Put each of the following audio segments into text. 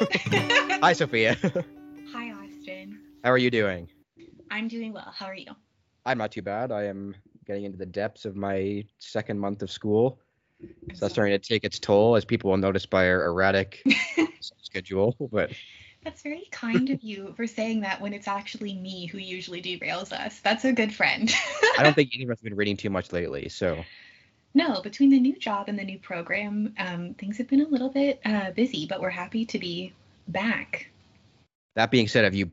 Hi, Sophia. Hi, Austin. How are you doing? I'm doing well. How are you? I'm not too bad. I am getting into the depths of my second month of school. I'm So that's starting to take its toll, as people will notice by our erratic schedule. But That's very kind of you for saying that when it's actually me who usually derails us. That's a good friend. I don't think any of us have been reading too much lately. So no, between the new job and the new program, um, things have been a little bit uh, busy, but we're happy to be back. that being said, have you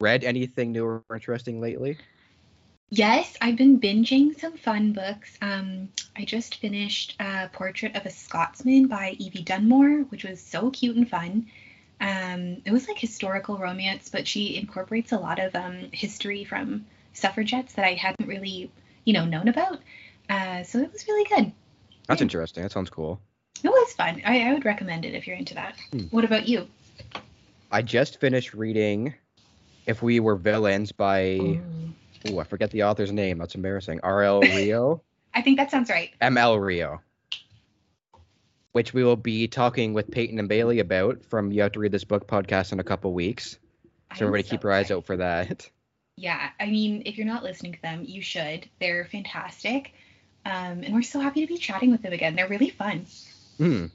read anything new or interesting lately? Yes, I've been binging some fun books. Um, I just finished uh, Portrait of a Scotsman by Evie Dunmore, which was so cute and fun. Um, it was like historical romance, but she incorporates a lot of um, history from suffragettes that I hadn't really, you know, known about. Uh, so it was really good. That's Yeah. interesting. That sounds cool. It was fun. I, I would recommend it if you're into that. Hmm. What about you? I just finished reading If We Were Villains by, oh, I forget the author's name. That's embarrassing. R.L. Rio. I think that sounds right. ML Rio, which we will be talking with Peyton and Bailey about from You Have to Read This Book podcast in a couple weeks. So everybody so keep your eyes out for that. Yeah, I mean, if you're not listening to them, you should. They're fantastic. Um, and we're so happy to be chatting with them again. They're really fun. Hmm.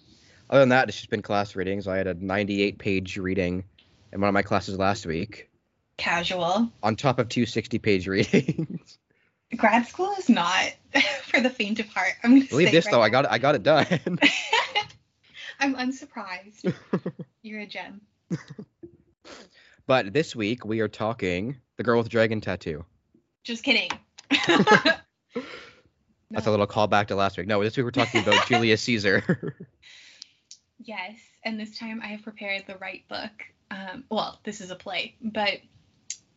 Other than that, it's just been class readings. I had a 98 page reading in one of my classes last week, Casual. on top of two 60 page readings. Grad school is not for the faint of heart. I'm gonna Believe this right though, I got it. I got it done. I'm unsurprised. You're a gem. but this week we are talking the girl with the dragon tattoo. Just kidding. That's a No. little callback to last week. No, this week we're talking about Julius Caesar. Yes, and this time I have prepared the right book. Um, well, this is a play, but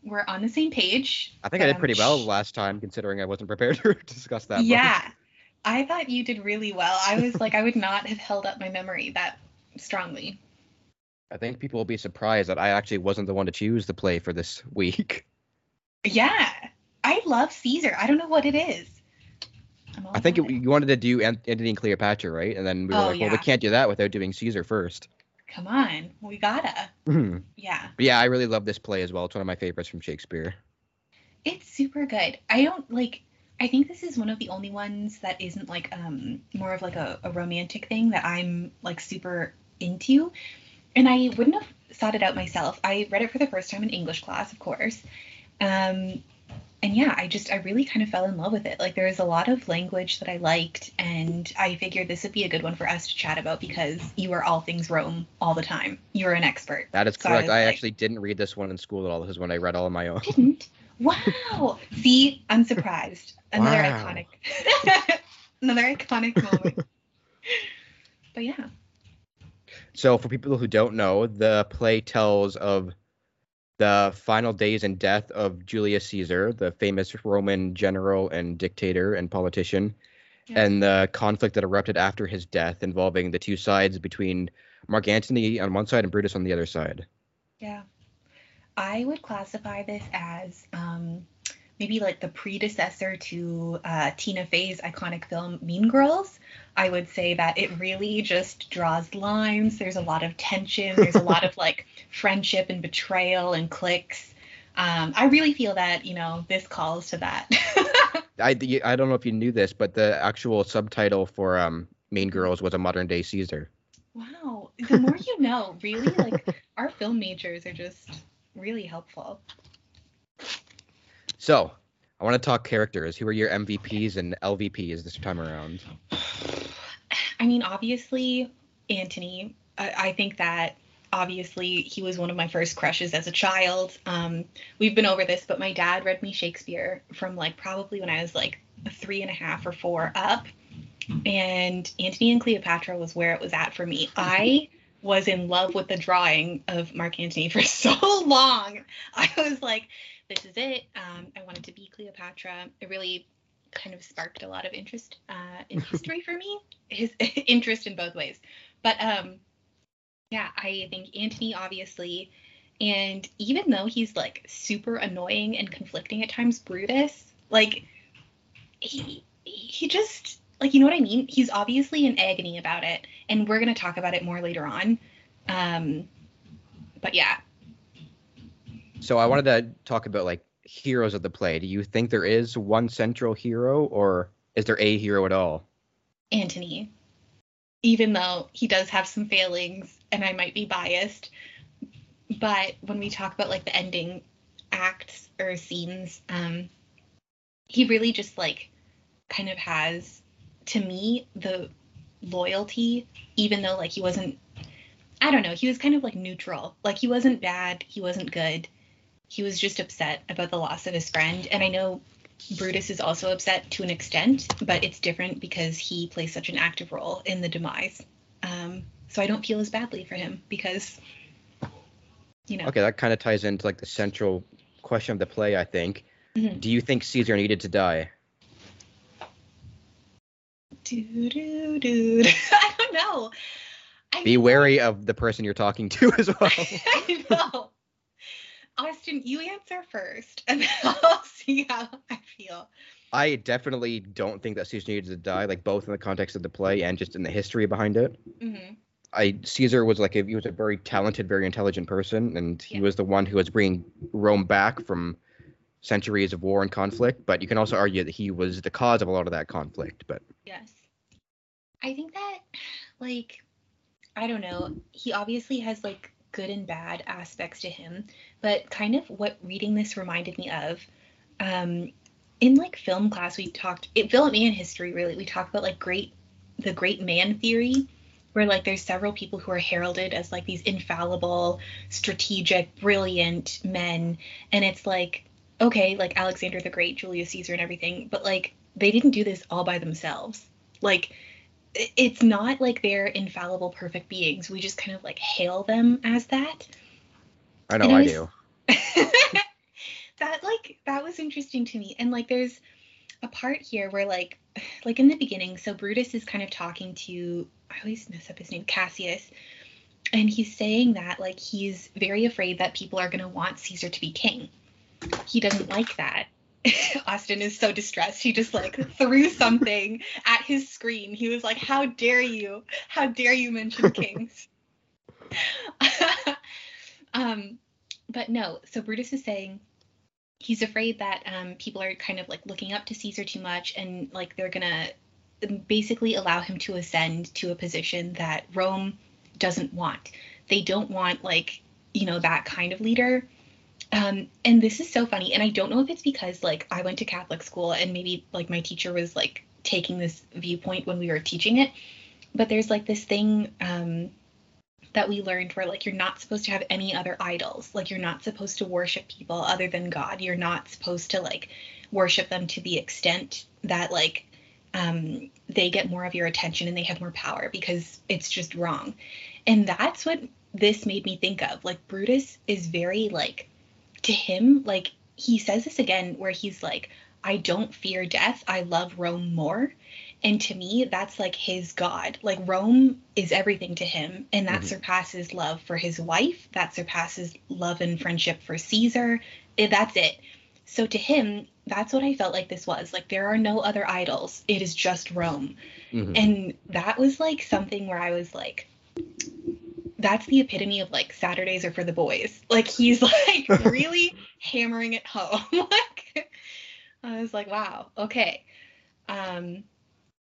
we're on the same page. I think I did pretty well last time, considering I wasn't prepared to discuss that. book. Yeah, I thought you did really well. I was like, I would not have held up my memory that strongly. I think people will be surprised that I actually wasn't the one to choose the play for this week. Yeah, I love Caesar. I don't know what it is. I think it, you wanted to do Ant- Antony and Cleopatra, right? And then we were Oh, like, well, we can't do that without doing Caesar first. Come on, we gotta. Mhm. Yeah, But yeah, I really love this play as well. It's one of my favorites from Shakespeare. it's super good. I don't like. I think this is one of the only ones that isn't like um more of like a, a romantic thing that I'm like super into. And I wouldn't have sought it out myself. I read it for the first time in English class, of course. Um, and yeah, I just I really kind of fell in love with it. Like there was a lot of language that I liked, and I figured this would be a good one for us to chat about because you are all things Rome all the time. You're an expert. That is So correct. was I, like- actually didn't read this one in school at all. This is when I read all on my own. Didn't? Wow. See, I'm surprised. Another Wow. iconic. Another iconic moment. but yeah. So, for people who don't know, the play tells of the final days and death of Julius Caesar, the famous Roman general and dictator and politician, Yeah. and the conflict that erupted after his death involving the two sides between Mark Antony on one side and Brutus on the other side. Yeah. I would classify this as um, maybe like the predecessor to uh, Tina Fey's iconic film Mean Girls. I would say that it really just draws lines. There's a lot of tension. There's a lot of like friendship and betrayal and cliques. Um, I really feel that, you know, this calls to that. I, I don't know if you knew this, but the actual subtitle for um, Mean Girls was a modern day Caesar. wow. The more you know, really, like our film majors are just really helpful. So, I want to talk characters. Who are your MVPs and LVPs this time around? I mean, obviously, Antony. I, I think that obviously he was one of my first crushes as a child. Um, we've been over this, but my dad read me Shakespeare from like probably when I was like three and a half or four up. And Antony and Cleopatra was where it was at for me. I was in love with the drawing of Mark Antony for so long. I was like, this is it. Um, I wanted to be Cleopatra. It really kind of sparked a lot of interest uh, in history for me. His interest in both ways. But um, yeah, I think Antony obviously, and even though he's like super annoying and conflicting at times, Brutus, like he he just like you know what I mean. He's obviously in agony about it, and we're gonna talk about it more later on. Um, but yeah. So I wanted to talk about like heroes of the play. Do you think there is one central hero, or is there a hero at all? Antony. Even though he does have some failings, and I might be biased, but when we talk about like the ending acts or scenes, um, he really just like kind of has to me the loyalty, even though like he wasn't I don't know, he was kind of like neutral. Like he wasn't bad, he wasn't good. He was just upset about the loss of his friend. And I know Brutus is also upset to an extent, but it's different because he plays such an active role in the demise. Um, so I don't feel as badly for him because, you know. Okay, that kind of ties into like the central question of the play, I think. Mhm. Do you think Caesar needed to die? Doo doo doo. I don't know. I Be wary of the person you're talking to as well. I know. Austin, you answer first, and then I'll see how I feel. I definitely don't think that Caesar needed to die, like both in the context of the play and just in the history behind it. hmm I Caesar was like a, he was a very talented, very intelligent person, and he Yeah. was the one who was bringing Rome back from centuries of war and conflict. But you can also argue that he was the cause of a lot of that conflict. But Yes. I think that, like, I don't know. He obviously has like good and bad aspects to him, but kind of what reading this reminded me of. Um, in like film class, we talked, it film and history really, we talked about like great, the great man theory, where like there's several people who are heralded as like these infallible, strategic, brilliant men, and it's like, okay, like Alexander the Great, Julius Caesar, and everything, but like they didn't do this all by themselves. Like it's not like they're infallible, perfect beings. We just kind of like hail them as that. I know I do. that like that was interesting to me. And like there's a part here where like like in the beginning so brutus is kind of talking to i always mess up his name cassius. And he's saying that like he's very afraid that people are going to want caesar to be king. He doesn't like that. Austin is so distressed. He just like threw something at his screen. He was like how dare you? How dare you mention kings um but no so brutus is saying he's afraid that um, people are kind of like looking up to Caesar too much and like they're gonna basically allow him to ascend to a position that Rome doesn't want. They don't want like you know that kind of leader. Um, and this is so funny, and I don't know if it's because like I went to Catholic school and maybe like my teacher was like taking this viewpoint when we were teaching it, but there's like this thing um, that we learned where like you're not supposed to have any other idols. Like you're not supposed to worship people other than god. You're not supposed to like worship them to the extent that like um, they get more of your attention and they have more power because it's just wrong. And that's what this made me think of. Like brutus is very like to him like he says this again where he's like i don't fear death. I love rome more and to me, that's like his God. Like Rome is everything to him, and that Mhm. surpasses love for his wife. That surpasses love and friendship for Caesar. Eh, That's it. So to him, that's what I felt like this was. Like there are no other idols. It is just Rome. Mhm. And that was like something where I was like, that's the epitome of like Saturdays are for the boys. Like he's like really hammering it home. like I was like, wow, okay. Um,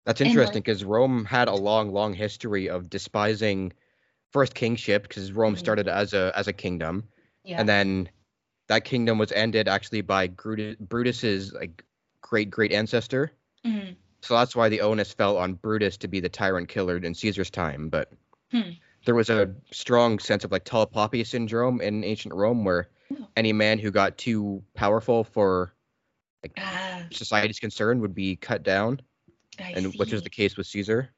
That's interesting like- because Rome had a long, long history of despising first kingship because Rome Mhm. started as a as a kingdom, yeah. and then that kingdom was ended actually by Brutus, Brutus's like great great ancestor. Mhm. So that's why the onus fell on Brutus to be the tyrant killer in Caesar's time. But Hmm. there was a strong sense of like poppy syndrome in ancient Rome, where Oh. any man who got too powerful for Ah, society's concern would be cut down, I and which is the case with Caesar.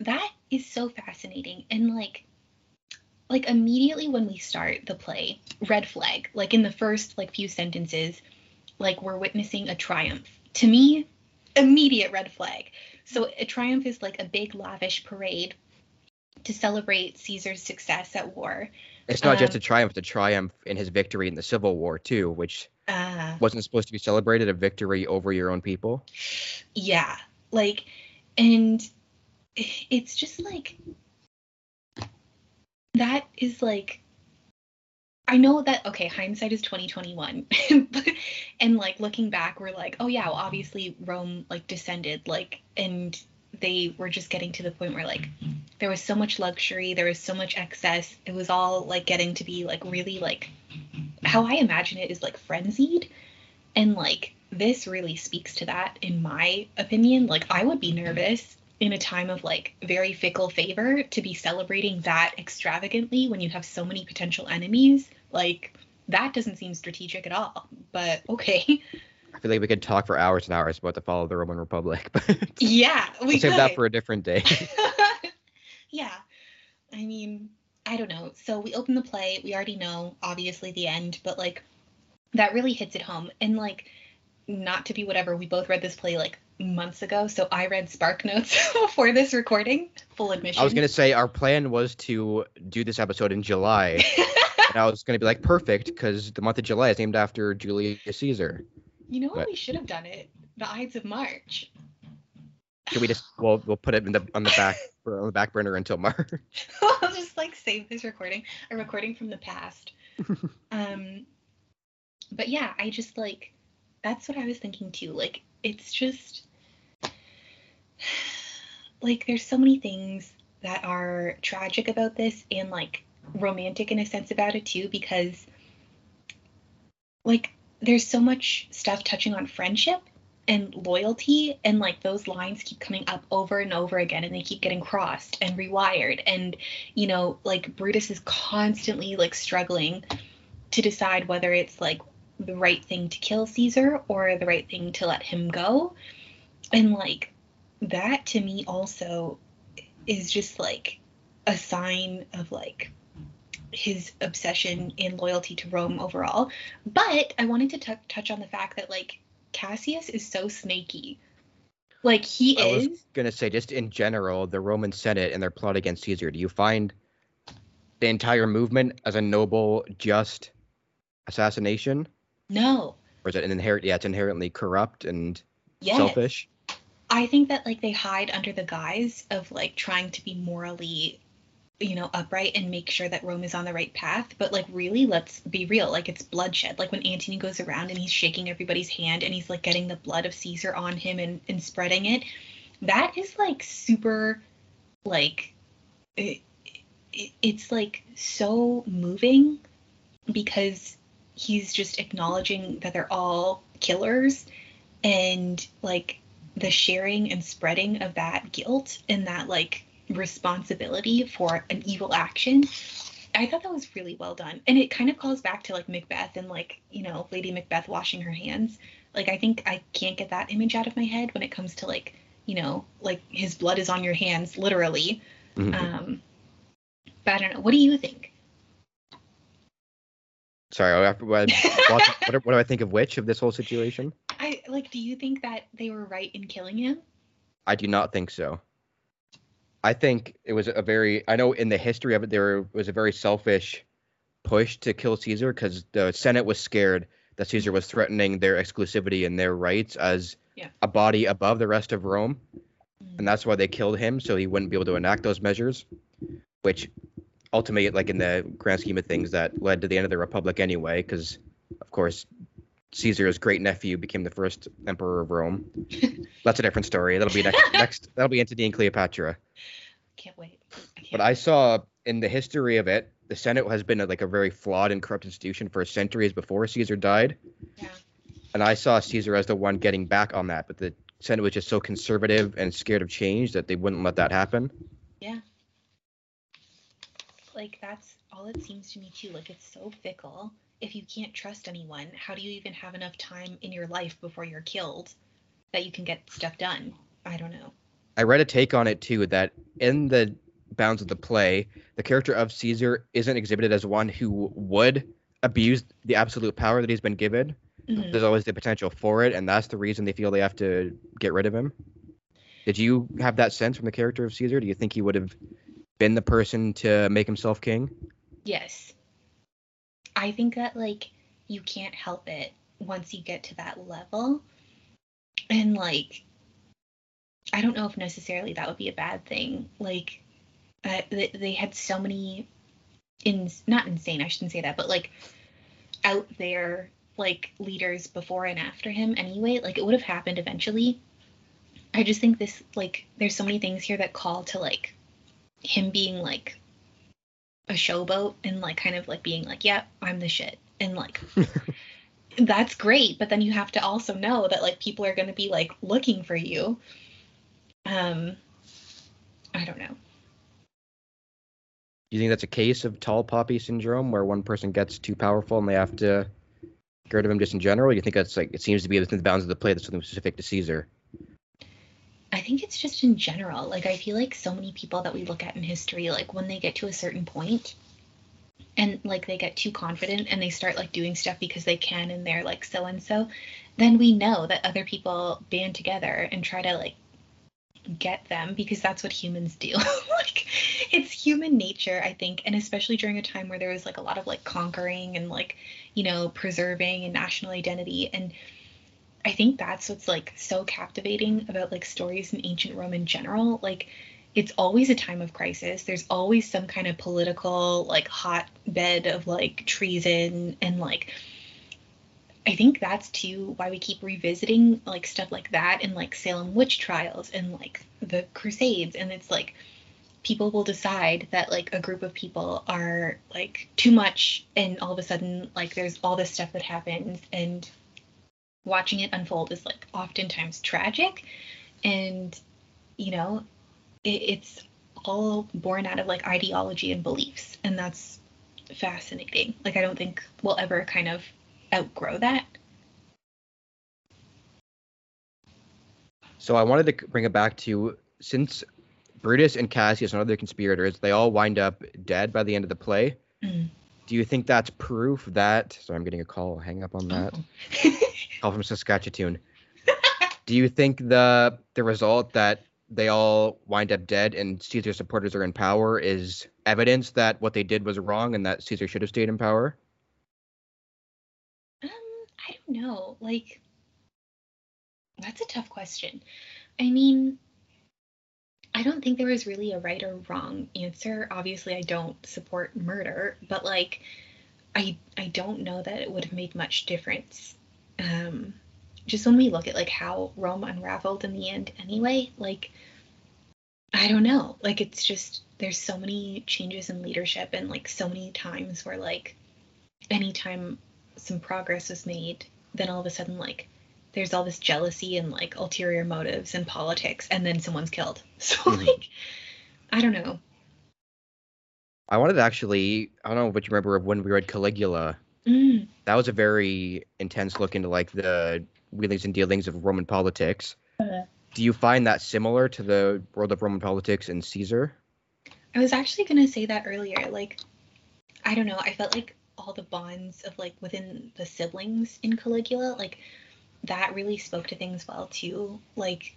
that is so fascinating. And like like immediately when we start the play red flag like in the first like few sentences like we're witnessing a triumph. To me immediate red flag. So a triumph is like a big lavish parade to celebrate caesar's success at war. It's not just Um, a triumph, it's a triumph in his victory in the Civil War too, which uh wasn't supposed to be celebrated, a victory over your own people. yeah like and it's just like that is like I know that okay, hindsight is 2021. and like looking back, we're like, oh yeah, well, obviously Rome like descended, like and they were just getting to the point where like there was so much luxury, there was so much excess. It was all like getting to be like really like how I imagine it is like frenzied. And like this really speaks to that in my opinion. Like I would be nervous in a time of like very fickle favor to be celebrating that extravagantly when you have so many potential enemies like that doesn't seem strategic at all but okay I feel like we could talk for hours and hours about the fall of the Roman Republic, but yeah, we we'll could. save that for a different day. yeah, I mean, I don't know. So we open the play. We already know, obviously, the end, but like that really hits it home. And like, not to be whatever, we both read this play like months ago. So I read Spark Notes before this recording. Full admission. I was gonna say our plan was to do this episode in July, and I was gonna be like perfect because the month of July is named after Julius Caesar. You know what? But- We should have done it. The Ides of March. Should we just we'll we'll put it in the on the back on the back burner until March. I'll just like save this recording, a recording from the past. um, but yeah, I just like that's what I was thinking too. Like it's just like there's so many things that are tragic about this and like romantic in a sense about it too because like there's so much stuff touching on friendship and loyalty and like those lines keep coming up over and over again and they keep getting crossed and rewired and you know like Brutus is constantly like struggling to decide whether it's like the right thing to kill Caesar or the right thing to let him go and like that to me also is just like a sign of like his obsession and loyalty to Rome overall. But I wanted to t- touch on the fact that like Cassius is so snaky. Like he is. I is. was gonna say just in general, the Roman Senate and their plot against Caesar. Do you find the entire movement as a noble, just assassination, No. or is it an inherent? Yeah, it's inherently corrupt and Yes. selfish. I think that like they hide under the guise of like trying to be morally, you know, upright and make sure that Rome is on the right path. But like really, let's be real. Like it's bloodshed. Like when Antony goes around and he's shaking everybody's hand and he's like getting the blood of Caesar on him and, and spreading it. That is like super like it, it, it's like so moving because he's just acknowledging that they're all killers and like the sharing and spreading of that guilt and that like responsibility for an evil action. I thought that was really well done. And it kind of calls back to like macbeth and like you know lady macbeth washing her hands. Like i think i can't get that image out of my head when it comes to like you know like his blood is on your hands literally. Mhm. um but i don't know. What do you think? Sorry, I- what, what, what do I think of which of this whole situation? i like do you think that they were right in killing him? I do not think so. I think it was a very I know in the history of it there was a very selfish push to kill Caesar because the Senate was scared that Caesar was threatening their exclusivity and their rights as Yeah. a body above the rest of Rome, Mm. and that's why they killed him so he wouldn't be able to enact those measures, which ultimately, like in the grand scheme of things, that led to the end of the Republic anyway, because of course Caesar's great nephew became the first emperor of Rome. That's a different story. That'll be next. next that'll be Antony and Cleopatra. can't wait I can't But I saw in the history of it, the Senate has been a, like a very flawed and corrupt institution for centuries before Caesar died. Yeah. And I saw Caesar as the one getting back on that, but the Senate was just so conservative and scared of change that they wouldn't let that happen. Yeah. Like that's all it seems to me too like it's so fickle if you can't trust anyone how do you even have enough time in your life before you're killed that you can get stuff done i don't know I read a take on it too that in the bounds of the play, the character of Caesar isn't exhibited as one who would abuse the absolute power that he's been given. Mhm. There's always the potential for it, and that's the reason they feel they have to get rid of him. Did you have that sense from the character of Caesar? Do you think he would have been the person to make himself king? yes i think that like you can't help it once you get to that level and like i don't know if necessarily that would be a bad thing like uh, they, they had so many in not insane, I shouldn't say that, but like out there like leaders before and after him anyway. Like it would have happened eventually. I just think this like there's so many things here that call to like him being like a showboat and like kind of like being like, "Yep, yeah, I'm the shit." And like that's great, but then you have to also know that like people are going to be like looking for you. Um I don't know. Do you think that's a case of tall poppy syndrome where one person gets too powerful and they have to get rid of him just in general? You think that's like it seems to be within the bounds of the play that's something specific to Caesar? I think it's just in general. Like I feel like so many people that we look at in history, like when they get to a certain point and like they get too confident and they start like doing stuff because they can and they're like so and so, then we know that other people band together and try to like get them because that's what humans do. like it's human nature, I think, and especially during a time where there was like a lot of like conquering and like, you know, preserving and national identity and I think that's what's like so captivating about like stories in ancient Rome in general. Like it's always a time of crisis. There's always some kind of political like hotbed of like treason and like I think that's too why we keep revisiting like stuff like that and like Salem witch trials and like the crusades and it's like people will decide that like a group of people are like too much and all of a sudden like there's all this stuff that happens and watching it unfold is like oftentimes tragic. And you know it, it's all born out of like ideology and beliefs. And that's fascinating. Like i don't think we'll ever kind of outgrow that. So i wanted to bring it back to since brutus and cassius and other conspirators they all wind up dead by the end of the play mm. do you think that's proof that so i'm getting a call. Hang up on that. Oh. call from Saskatchewan. Do you think the the result that they all wind up dead and Caesar supporters are in power is evidence that what they did was wrong and that Caesar should have stayed in power? Um, I don't know. Like that's a tough question. I mean, I don't think there was really a right or wrong answer. Obviously, I don't support murder, but like I I don't know that it would have made much difference um, just when we look at like how Rome unraveled in the end anyway, like I don't know, like it's just there's so many changes in leadership and like so many times where like anytime some progress was made, then all of a sudden like there's all this jealousy and like ulterior motives and politics and then someone's killed. So mm-hmm. like I don't know. I wanted to actually I don't know what you remember of when we read Caligula Mm. That was a very intense look into like the wheelings and dealings of Roman politics. Uh, Do you find that similar to the world of Roman politics in Caesar? I was actually going to say that earlier. Like, I don't know. I felt like all the bonds of like within the siblings in Caligula, like that really spoke to things well too. Like,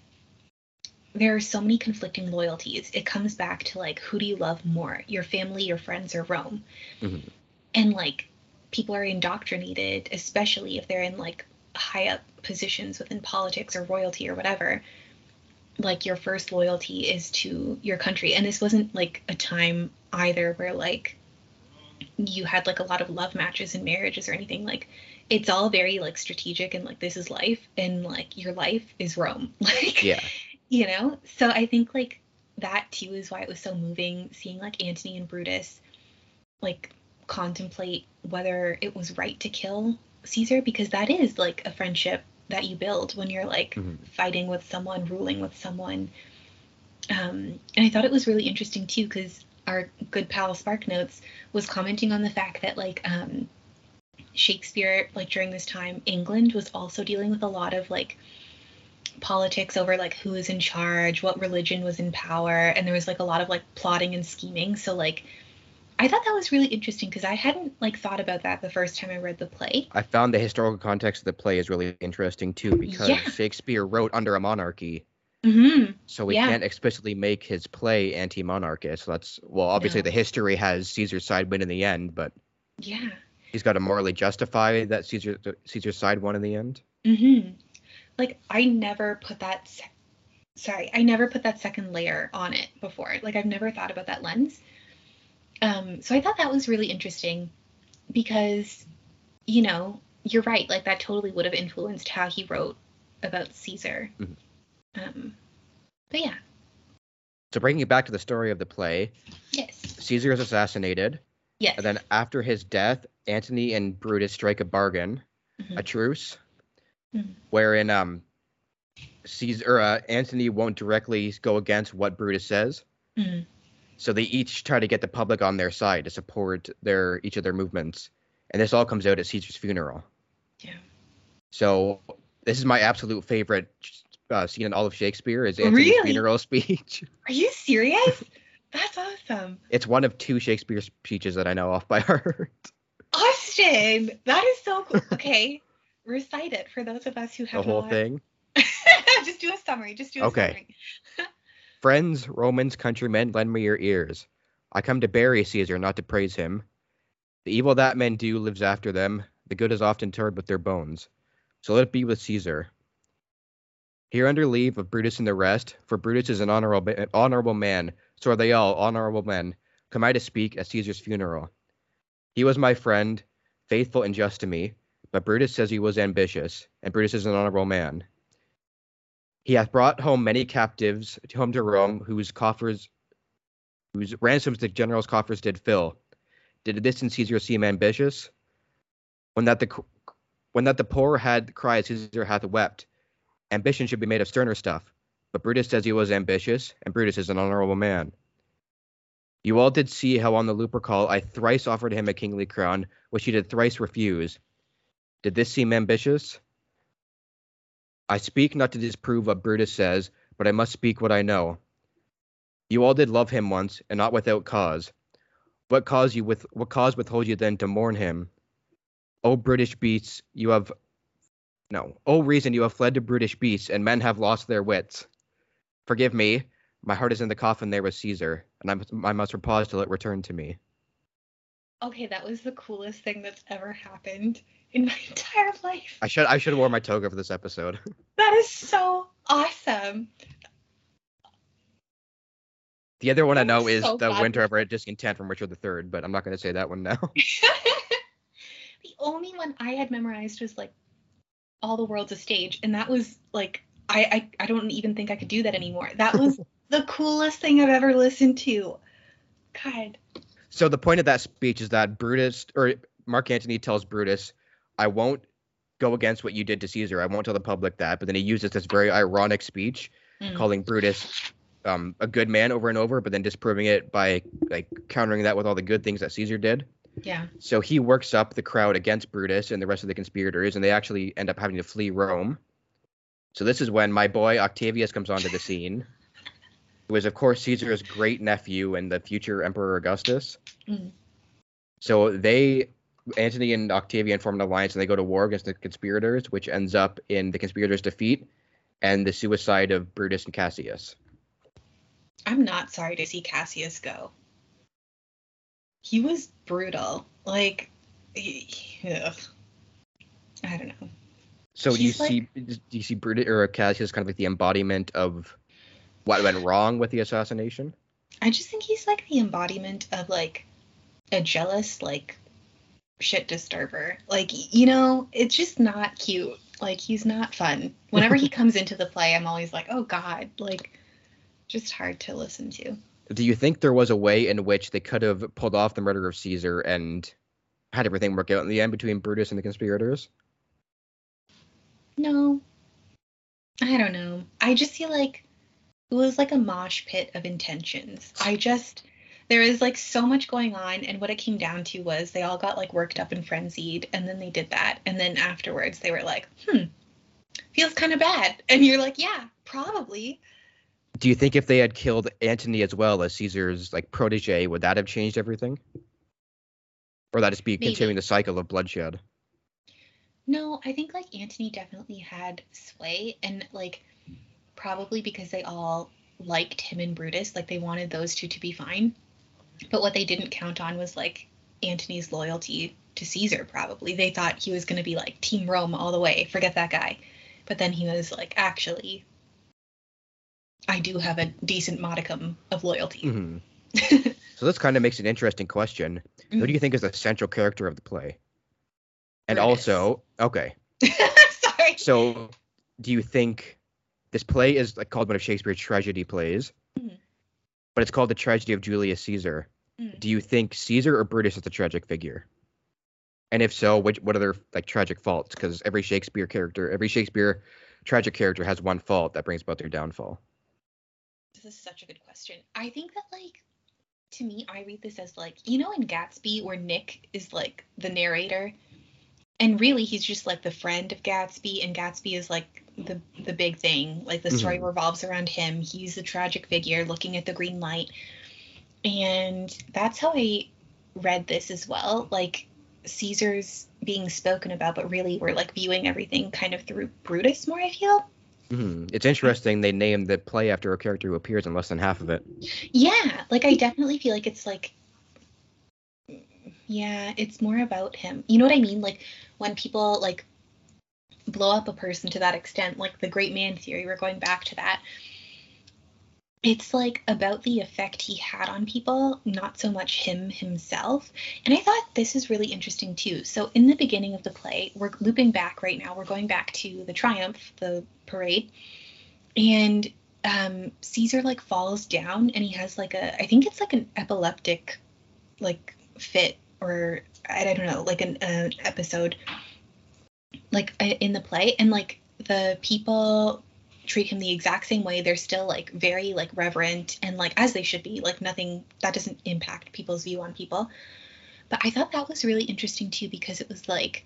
there are so many conflicting loyalties. It comes back to like, who do you love more, your family, your friends, or Rome? Mm-hmm. And like, people are indoctrinated, especially if they're in like high up positions within politics or royalty or whatever. Like your first loyalty is to your country. And this wasn't like a time either where like you had like a lot of love matches and marriages or anything. Like it's all very like strategic and like this is life and like your life is Rome. Like yeah. you know? So I think like that too is why it was so moving seeing like Antony and Brutus like contemplate whether it was right to kill Caesar because that is like a friendship that you build when you're like mm-hmm. fighting with someone, ruling with someone. Um, and I thought it was really interesting too because our good pal Spark Notes was commenting on the fact that like um, Shakespeare, like during this time, England was also dealing with a lot of like politics over like who is in charge, what religion was in power, and there was like a lot of like plotting and scheming. So like I thought that was really interesting because I hadn't like thought about that the first time I read the play. I found the historical context of the play is really interesting too because yeah. Shakespeare wrote under a monarchy. Mm-hmm. So we yeah. can't explicitly make his play anti-monarchist. That's well, obviously no. the history has Caesar's side win in the end, but yeah, he's got to morally justify that Caesar Caesar's side won in the end. Mm-hmm. Like I never put that. Se- sorry, I never put that second layer on it before. Like I've never thought about that lens Um, so I thought that was really interesting because, you know, you're right. Like that totally would have influenced how he wrote about Caesar. Mhm. Um, but yeah, So bringing it back to the story of the play, yes, Caesar is assassinated, yes. and then after his death, Antony and Brutus strike a bargain, Mhm. a truce, Mhm. wherein um Caesar uh, Antony won't directly go against what Brutus says. So they each try to get the public on their side to support their each of their movements, and this all comes out at Caesar's funeral. Yeah. So this is my absolute favorite uh, scene in all of Shakespeare is Antony's Really? funeral speech. Are you serious? That's awesome. It's one of two Shakespeare speeches that I know off by heart. Austin, that is so cool. Okay, recite it for those of us who have the whole thing. just do a summary. Just do a Okay. summary. Friends, Romans, countrymen, lend me your ears. I come to bury Caesar, not to praise him. The evil that men do lives after them. The good is often interred with their bones. So let it be with Caesar. Here under leave of Brutus and the rest, for Brutus is an honorable, an honorable man, so are they all honorable men. Come I to speak at Caesar's funeral. He was my friend, faithful and just to me, but Brutus says he was ambitious, and Brutus is an honorable man. He hath brought home many captives home to Rome, whose coffers, whose ransoms the general's coffers did fill. Did this in Caesar seem ambitious? When that the when that the poor had cried, Caesar hath wept. Ambition should be made of sterner stuff. But Brutus says he was ambitious, and Brutus is an honorable man. You all did see how on the Lupercal I thrice offered him a kingly crown, which he did thrice refuse. Did this seem ambitious? I speak not to disprove what Brutus says, but I must speak what I know. You all did love him once, and not without cause. What cause you with what cause withhold you then to mourn him? O British beasts, you have no. O reason you have fled to brutish beasts, and men have lost their wits. Forgive me, my heart is in the coffin there with Caesar, and I must, I must repose till it return to me. Okay, that was the coolest thing that's ever happened in my entire life. I should I should have worn my toga for this episode. That is so awesome. The other one I know is so the glad Winter of Red Discontent from Richard III, but I'm not going to say that one now. the only one I had memorized was like All the World's a Stage, and that was like I I, I don't even think I could do that anymore. That was the coolest thing I've ever listened to. God. So the point of that speech is that Brutus or Mark Antony tells Brutus, "I won't go against what you did to Caesar. I won't tell the public that." But then he uses this very ironic speech, Mm. calling Brutus um, a good man over and over, but then disproving it by like countering that with all the good things that Caesar did. Yeah. So he works up the crowd against Brutus and the rest of the conspirators, and they actually end up having to flee Rome. So this is when my boy Octavius comes onto the scene, who is of course Caesar's great nephew and the future Emperor Augustus. Mm. So they, Antony and Octavian, form an alliance and they go to war against the conspirators, which ends up in the conspirators' defeat and the suicide of Brutus and Cassius. I'm not sorry to see Cassius go. He was brutal. Like, ugh. I don't know. So do you like- see do you see Brutus or Cassius kind of like the embodiment of what went wrong with the assassination? I just think he's like the embodiment of like a jealous like shit disturber. Like you know, it's just not cute. Like he's not fun. Whenever he comes into the play, I'm always like, "Oh god." Like just hard to listen to. Do you think there was a way in which they could have pulled off the murder of Caesar and had everything work out in the end between Brutus and the conspirators? No. I don't know. I just feel like it was like a mosh pit of intentions. I just there is like so much going on and what it came down to was they all got like worked up and frenzied and then they did that and then afterwards they were like, "Hmm. Feels kind of bad." And you're like, "Yeah, probably." Do you think if they had killed Antony as well as Caesar's like protege, would that have changed everything? Or that just be Maybe. continuing the cycle of bloodshed? No, I think like Antony definitely had sway and like probably because they all liked him and Brutus, like they wanted those two to be fine. But what they didn't count on was like Antony's loyalty to Caesar probably. They thought he was going to be like team Rome all the way, forget that guy. But then he was like actually I do have a decent modicum of loyalty. hmm So this kind of makes an interesting question. Who do you think is the central character of the play? And Brutus. also, okay, Sorry. so do you think this play is like called one of Shakespeare's tragedy plays, Mhm. but it's called the tragedy of Julius Caesar? Do you think Caesar or Brutus is the tragic figure? And if so, which what are their like tragic faults? Because every Shakespeare character, every Shakespeare tragic character has one fault that brings about their downfall. This is such a good question. I think that like to me, I read this as like you know in Gatsby where Nick is like the narrator, and really he's just like the friend of Gatsby, and Gatsby is like the the big thing. Like the story mm-hmm. revolves around him. He's the tragic figure looking at the green light, and that's how I read this as well. Like Caesar's being spoken about, but really we're like viewing everything kind of through Brutus more. I feel. Mhm. It's interesting they named the play after a character who appears in less than half of it. Yeah, like I definitely feel like it's like yeah, it's more about him. You know what I mean? Like when people like blow up a person to that extent, like the great man theory, we're going back to that. It's like about the effect he had on people, not so much him himself. And I thought this is really interesting too. So in the beginning of the play, we're looping back right now. We're going back to the triumph, the parade. And um Caesar like falls down and he has like a I think it's like an epileptic like fit or I, don't know like an uh, episode like uh, in the play and like the people treat him the exact same way. They're still like very like reverent and like as they should be. Like nothing that doesn't impact people's view on people. But I thought that was really interesting too because it was like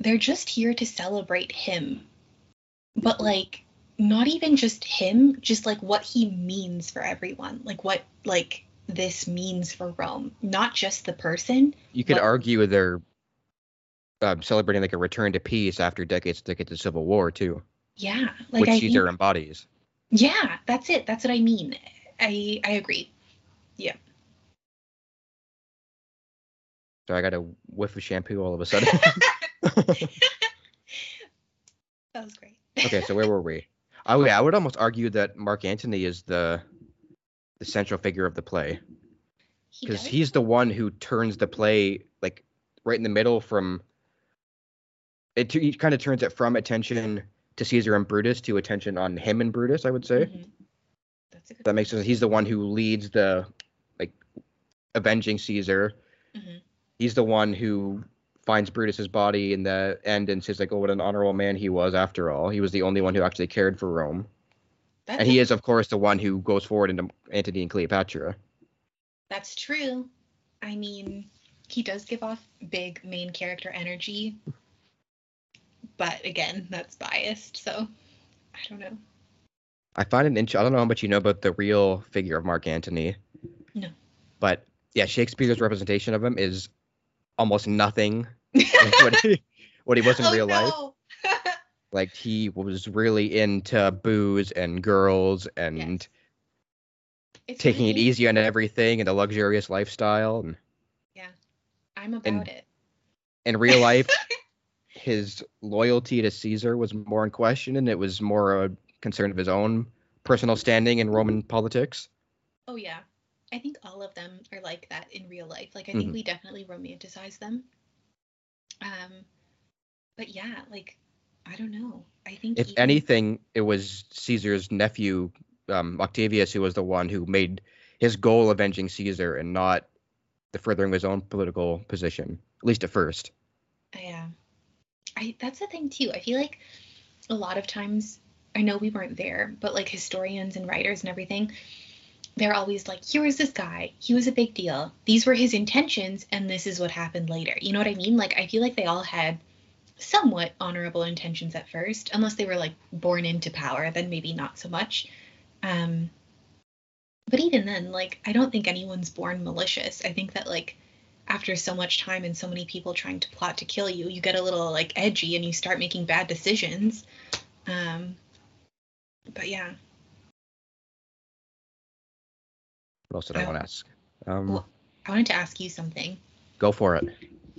they're just here to celebrate him. But like not even just him, just like what he means for everyone, like what like this means for Rome, not just the person. You could But- argue they're um, celebrating like a return to peace after decades decades of civil war too, Yeah, like which I Caesar think, embodies. yeah, that's it. That's what I mean. I I agree. Yeah. So I got a whiff of shampoo all of a sudden. That was great. okay, so where were we? Oh yeah, I would almost argue that Mark Antony is the the central figure of the play because does? he's the one who turns the play like right in the middle from it he kind of turns it from attention to Caesar and Brutus to attention on him and Brutus, I would say. Mhm. Good. That makes sense. He's the one who leads the like avenging Caesar. Mhm. He's the one who finds Brutus's body in the end and says like, "Oh, what an honorable man he was after all. He was the only one who actually cared for Rome." That's and he is, of course, the one who goes forward into Antony and Cleopatra. That's true. I mean, he does give off big main character energy. But again, that's biased, so I don't know. I find it interesting. I don't know how much you know about the real figure of Mark Antony. No. But yeah, Shakespeare's representation of him is almost nothing like what he, what he was in oh, real life. Like he was really into booze and girls and It's taking it easy on everything and a luxurious lifestyle. And yeah, I'm about and- it. in real life, his loyalty to Caesar was more in question, and it was more a concern of his own personal standing in Roman politics. Oh yeah. I think all of them are like that in real life. Like I think Mhm. we definitely romanticize them. Um but yeah, like I don't know. I think If even- anything, it was Caesar's nephew, um, Octavius, who was the one who made his goal avenging Caesar and not the furthering of his own political position, at least at first. Yeah. I that's the thing too. I feel like a lot of times I know we weren't there, but like historians and writers and everything, they're always like, here was this guy. He was a big deal. These were his intentions and this is what happened later. You know what I mean? Like I feel like they all had somewhat honorable intentions at first, unless they were like born into power, then maybe not so much. Um but even then, like I don't think anyone's born malicious. I think that like after so much time and so many people trying to plot to kill you, you get a little like edgy and you start making bad decisions. Um, but yeah, What else did I Oh. want to ask? Um, Well- I wanted to ask you something. go for it.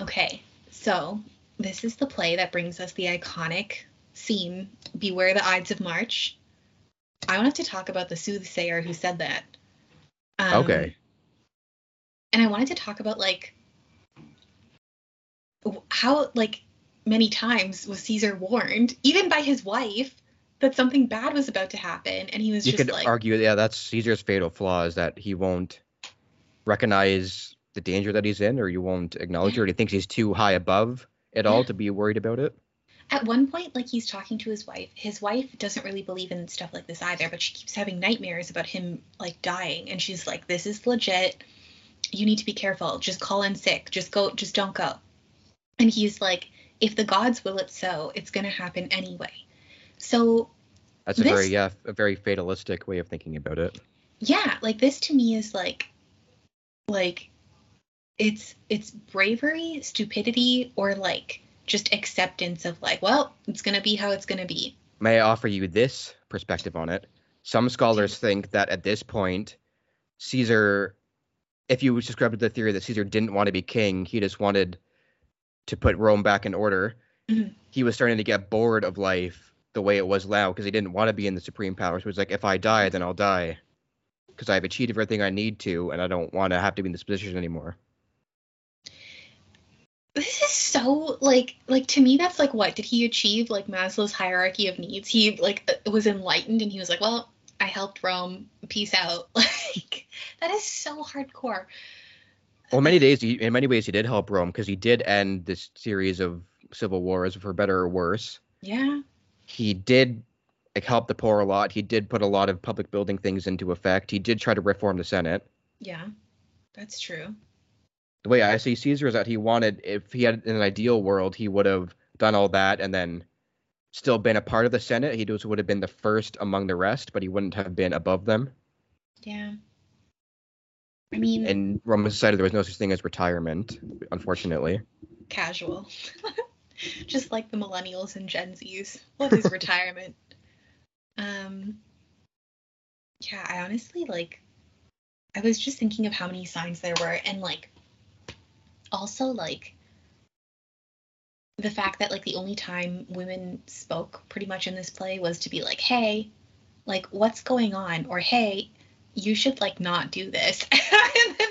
Okay, so this is the play that brings us the iconic scene Beware the Ides of March. I wanted to talk about the soothsayer who said that. Um, Okay. and I wanted to talk about like how like many times was Caesar warned, even by his wife, that something bad was about to happen, and he was you just could like, argue, yeah, that's Caesar's fatal flaw is that he won't recognize the danger that he's in, or you won't acknowledge it, or he thinks he's too high above it all Yeah. to be worried about it. at one point, like he's talking to his wife. His wife doesn't really believe in stuff like this either, but she keeps having nightmares about him like dying, and she's like, "This is legit. You need to be careful. Just call in sick. Just go. Just don't go." And he's like, "If the gods will it so, it's gonna happen anyway." So That's a This- very yeah, a very fatalistic way of thinking about it. yeah like this to me is like like it's it's bravery stupidity or like just acceptance of like well it's gonna be how it's gonna be May I offer you this perspective on it? Some scholars think that at this point, Caesar, if you subscribe to the theory that Caesar didn't want to be king, he just wanted to put Rome back in order. Mhm. He was starting to get bored of life the way it was now because he didn't want to be in the supreme power. So he was like, if I die, then I'll die because I've achieved everything I need to, and I don't want to have to be in this position anymore. this is so like like to me that's like what did he achieve like maslow's hierarchy of needs he like uh, was enlightened and he was like well i helped rome peace out like that is so hardcore Well, many days, he, in many ways, he did help Rome because he did end this series of civil wars, for better or worse. yeah he did like help the poor a lot. He did put a lot of public building things into effect. He did try to reform the Senate. yeah that's true The way I see Caesar is that he wanted, if he had in an ideal world, he would have done all that and then still been a part of the Senate. He would have been the first among the rest, but he wouldn't have been above them. yeah i mean In Roman society, there was no such thing as retirement, unfortunately. casual. Just like the millennials and Gen Zs. What is retirement? Um yeah, I honestly like I was just thinking of how many signs there were and like also like the fact that like the only time women spoke pretty much in this play was to be like, "Hey, like what's going on?" or "Hey, you should like not do this." then, then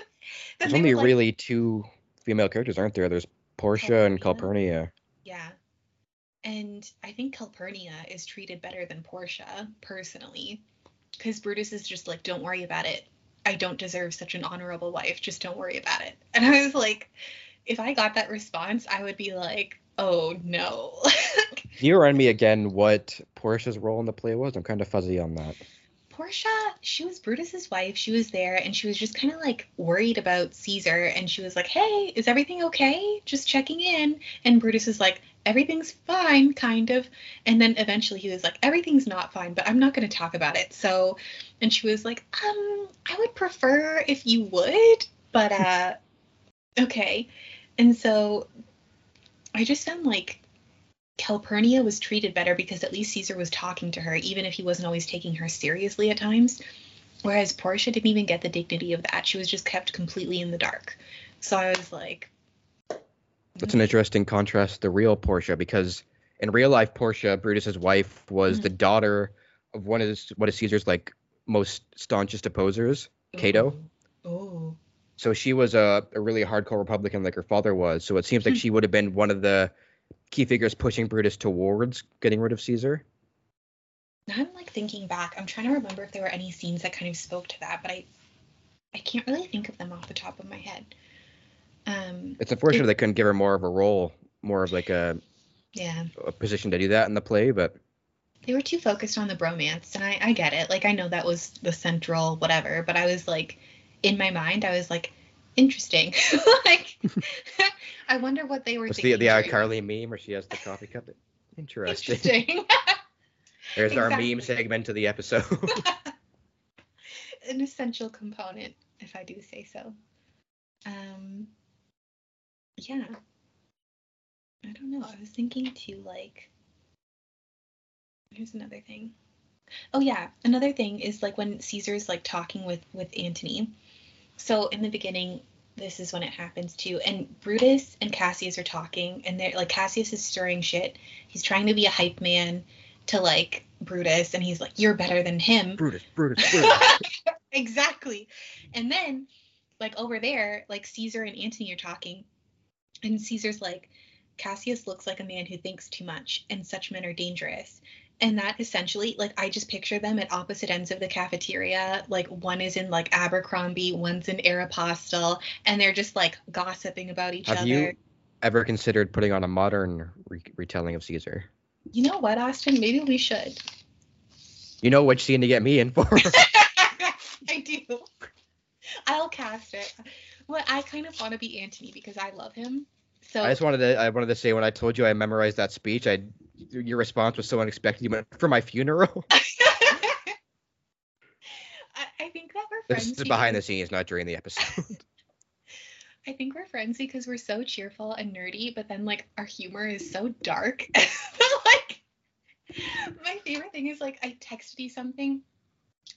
There's only like, really two female characters, aren't there? There's Portia and Calpurnia. Calpurnia. Yeah. And I think Calpurnia is treated better than Portia, personally. Because Brutus is just like, don't worry about it. I don't deserve such an honorable wife. Just don't worry about it. And I was like, if I got that response, I would be like, oh no. Can you remind me again what Portia's role in the play was? I'm kind of fuzzy on that. Portia, she was Brutus's wife. She was there and she was just kind of like worried about Caesar and she was like, "Hey, is everything okay? Just checking in." And Brutus is like, "Everything's fine, kind of." And then eventually he was like, "Everything's not fine, but I'm not going to talk about it." So, and she was like, "Um, I would prefer if you would, but uh okay." And so I just found like Calpurnia was treated better because at least Caesar was talking to her, even if he wasn't always taking her seriously at times. Whereas Portia didn't even get the dignity of that. She was just kept completely in the dark. So I was like, That's an interesting contrast to the real Portia because in real life, Portia, Brutus's wife, was Mhm. the daughter of one of his, one of Caesar's like most staunchest opposers, Cato. Oh. So she was a, a really hardcore Republican like her father was. So it seems like Hmm. she would have been one of the key figures pushing Brutus towards getting rid of Caesar. I'm like thinking back. I'm trying to remember if there were any scenes that kind of spoke to that, but I I can't really think of them off the top of my head. Um It's unfortunate they couldn't give her more of a role, more of like a, yeah. a position to do that in the play, but they were too focused on the bromance and I, I get it like i know that was the central whatever but i was like in my mind i was like interesting. Like i wonder what they were what's the thinking the iCarly meme where she has the coffee cup? Interesting. interesting. There's our meme segment of the episode. an essential component if i do say so. Um yeah. I don't know. I was thinking too like here's another thing. Oh yeah. Another thing is like when caesar's like talking with with antony so in the beginning this is when it happens too and brutus and cassius are talking and they're like cassius is stirring shit he's trying to be a hype man to like brutus and he's like you're better than him Brutus, Brutus, Brutus. exactly. And then like over there, like Caesar and Antony are talking, and Caesar's like, Cassius looks like a man who thinks too much, and such men are dangerous. And that essentially, like, I just picture them at opposite ends of the cafeteria. Like, one is in like Abercrombie, one's in Aeropostale, and they're just like gossiping about each Have other. you ever considered putting on a modern re- retelling of Caesar? You know what, Austin? Maybe we should. You know which scene to get me in for. I do. I'll cast it. Well, I kind of want to be Antony because I love him. So I just wanted to I wanted to say when I told you I memorized that speech, I your response was so unexpected. You went for my funeral. I, I think that we're friends. this is behind the scenes, not during the episode. I think we're friends because we're so cheerful and nerdy, but then like our humor is so dark. like my favorite thing is like I texted you something.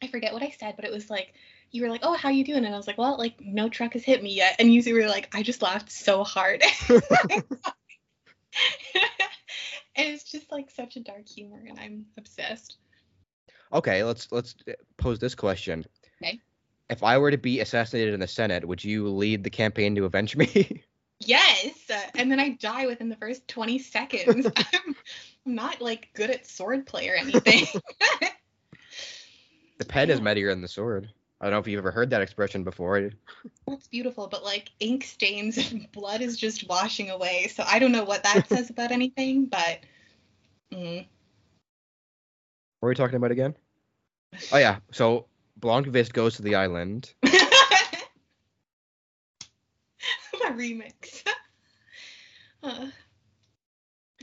I forget what I said, but it was like you were like, "Oh, how you doing?" And I was like, "Well, like no truck has hit me yet." And you were like, "I just laughed so hard." and it's just like such a dark humor, and I'm obsessed. okay, let's let's eh, pose this question. Okay. If I were to be assassinated in the Senate, would you lead the campaign to avenge me? Yes, and then I die within the first 20 seconds. I'm, I'm not like good at swordplay or anything. The pen is mightier than the sword. I don't know if you've ever heard that expression before. That's beautiful, but like ink stains and blood is just washing away. So I don't know what that says about anything, but mm. What are we talking about again? Oh yeah, so Blankvist goes to the island. the remix. Uh,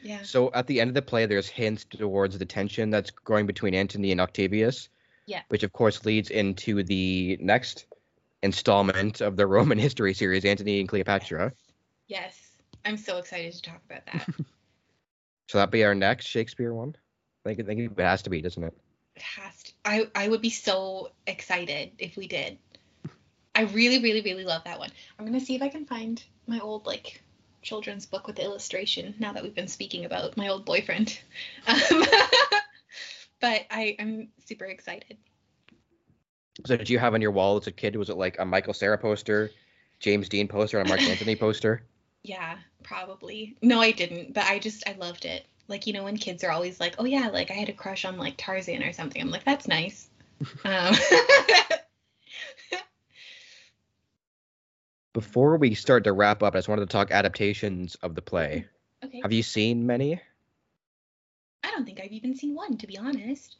yeah. So at the end of the play, there's hints towards the tension that's growing between Antony and Octavius. Yeah. Which of course leads into the next installment of the Roman history series, Antony and Cleopatra. Yes. I'm so excited to talk about that. So that'll be our next Shakespeare one. I think, I think it has to be, doesn't it? It has to. I I would be so excited if we did. I really, really, really love that one. I'm gonna see if I can find my old like children's book with illustration. Now that we've been speaking about my old boyfriend, um, but I I'm super excited. So did you have on your wall as a kid? Was it like a Michael Cera poster, James Dean poster, and a Mark Antony poster? Yeah, probably. No, I didn't, but I just I loved it. Like you know when kids are always like, oh yeah, like I had a crush on like Tarzan or something. I'm like, that's nice. um, Before we start to wrap up, I just wanted to talk adaptations of the play. okay. Have you seen many? I don't think I've even seen one to be honest.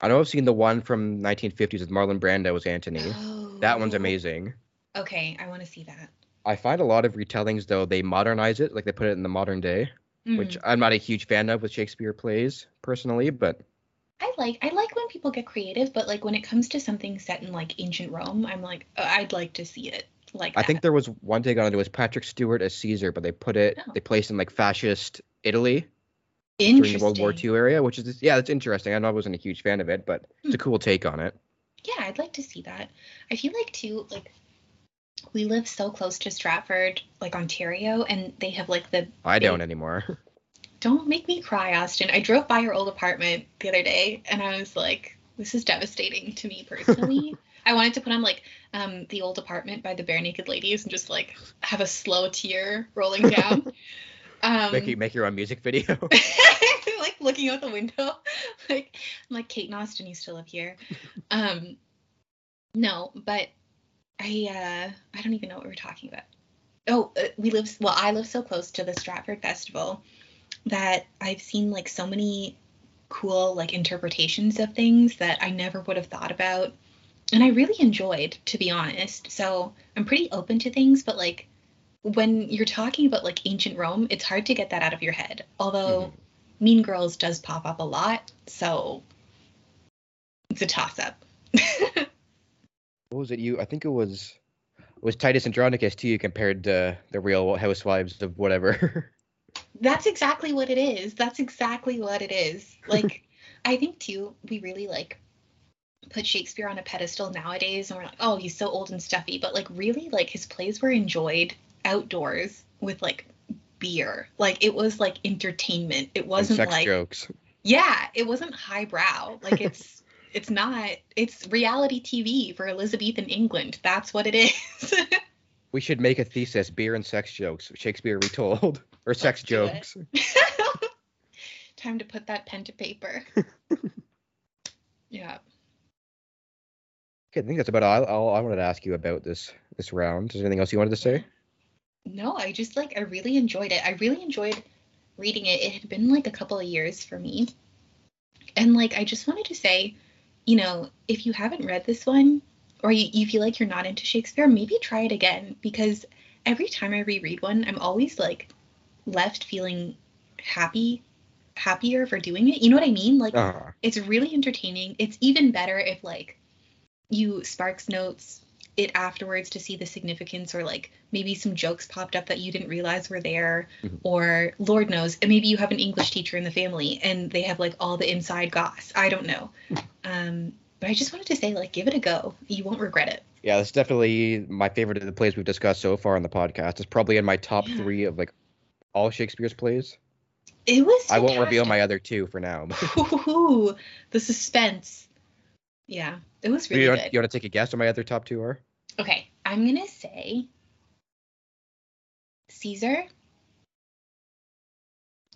I know I've seen the one from 1950s with Marlon Brando as Antony. That one's Oh. amazing. Okay, I want to see that. I find a lot of retellings though they modernize it, like they put it in the modern day, which Mm. I'm not a huge fan of with Shakespeare plays personally, but I like I like when people get creative, but like when it comes to something set in like ancient Rome, I'm like uh, I'd like to see it like I think there was one take on it. It was Patrick Stewart as Caesar, but they put it Oh. they placed in like fascist Italy during the. World War II area, which is yeah, that's interesting. I know I wasn't a huge fan of it, but it's a Hmm. cool take on it. Yeah, I'd like to see that. I feel like too like we live so close to Stratford, like Ontario, and they have like the I don't anymore. don't make me cry, Austin. I drove by your old apartment the other day and I was like, this is devastating to me personally. I wanted to put on like um the old apartment by the Barenaked Ladies and just like have a slow tear rolling down. um make you make your own music video. like looking out the window. Like I'm like Kate and Austin used to live here. Um no, but I uh I don't even know what we're talking about. Oh, uh, we live well, I live so close to the Stratford Festival that I've seen like so many cool like interpretations of things that I never would have thought about. And I really enjoyed, to be honest. So I'm pretty open to things, but like when you're talking about like ancient Rome, it's hard to get that out of your head. Although mm-hmm. Mean Girls does pop up a lot, so it's a toss up. what was it? You? I think it was it was Titus Andronicus to you compared to the Real Housewives of whatever. That's exactly what it is. That's exactly what it is. Like, I think too, we really like put Shakespeare on a pedestal nowadays, and we're like, oh, he's so old and stuffy. But like, really, like his plays were enjoyed outdoors with like beer. Like, it was like entertainment. It wasn't sex like, jokes. yeah, it wasn't highbrow. Like, it's It's not. It's reality TV for Elizabethan England. That's what it is. We should make a thesis: beer and sex jokes, Shakespeare retold, or sex jokes. Time to put that pen to paper. yeah. Okay, I think that's about all, all I wanted to ask you about this this round. Is there anything else you wanted to say? No, I just like I really enjoyed it. I really enjoyed reading it. It had been like a couple of years for me. And like I just wanted to say, you know, if you haven't read this one or you, you feel like you're not into Shakespeare, maybe try it again because every time I reread one, I'm always like left feeling happy, happier for doing it. You know what I mean? Like Uh, it's really entertaining. It's even better if like you Sparks notes it afterwards to see the significance or like maybe some jokes popped up that you didn't realize were there Mhm. or lord knows and maybe you have an english teacher in the family and they have like all the inside goss i don't know um but i just wanted to say like give it a go you won't regret it yeah, that's definitely my favorite of the plays we've discussed so far on the podcast. It's probably in my top Yeah. three of like all Shakespeare's plays. it was I won't reveal my other two for now. Ooh, the suspense yeah it was really you, good want, you want to take a guess what my other top two are? Okay, I'm gonna say Caesar,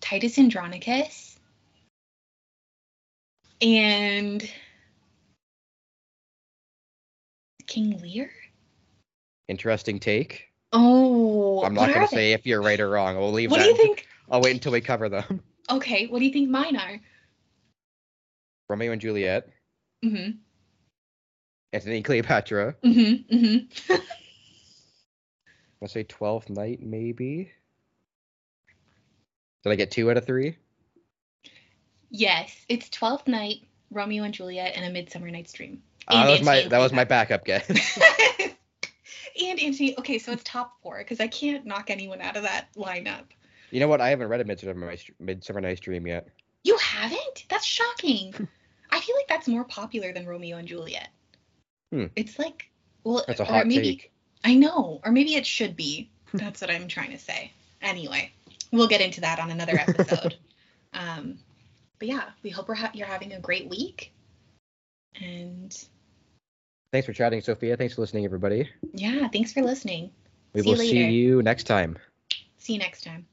Titus Andronicus, and King Lear. Interesting take. Oh, I'm not going to say if you're right or wrong. We'll leave What that. do you think? I'll wait until we cover them. Okay, what do you think mine are? Romeo and Juliet, Mhm. Antony Cleopatra. Mhm. Mhm. Let's say Twelfth Night, maybe. Did I get two out of three? yes, it's Twelfth Night, Romeo and Juliet, and A Midsummer Night's Dream. Uh, that was my that was my backup guess. and Antony. Okay, so it's top four because I can't knock anyone out of that lineup. you know what? I haven't read a Midsummer Midsummer Night's Dream yet. You haven't? That's shocking. I feel like that's more popular than Romeo and Juliet. Hmm. It's like, well, That's a or hot maybe take. I know, or maybe it should be. That's what I'm trying to say. Anyway, we'll get into that on another episode. um, but yeah, we hope we're ha- you're having a great week. And Thanks for chatting, Sophia. Thanks for listening, everybody. yeah, thanks for listening. We See will you see you next time. See you next time.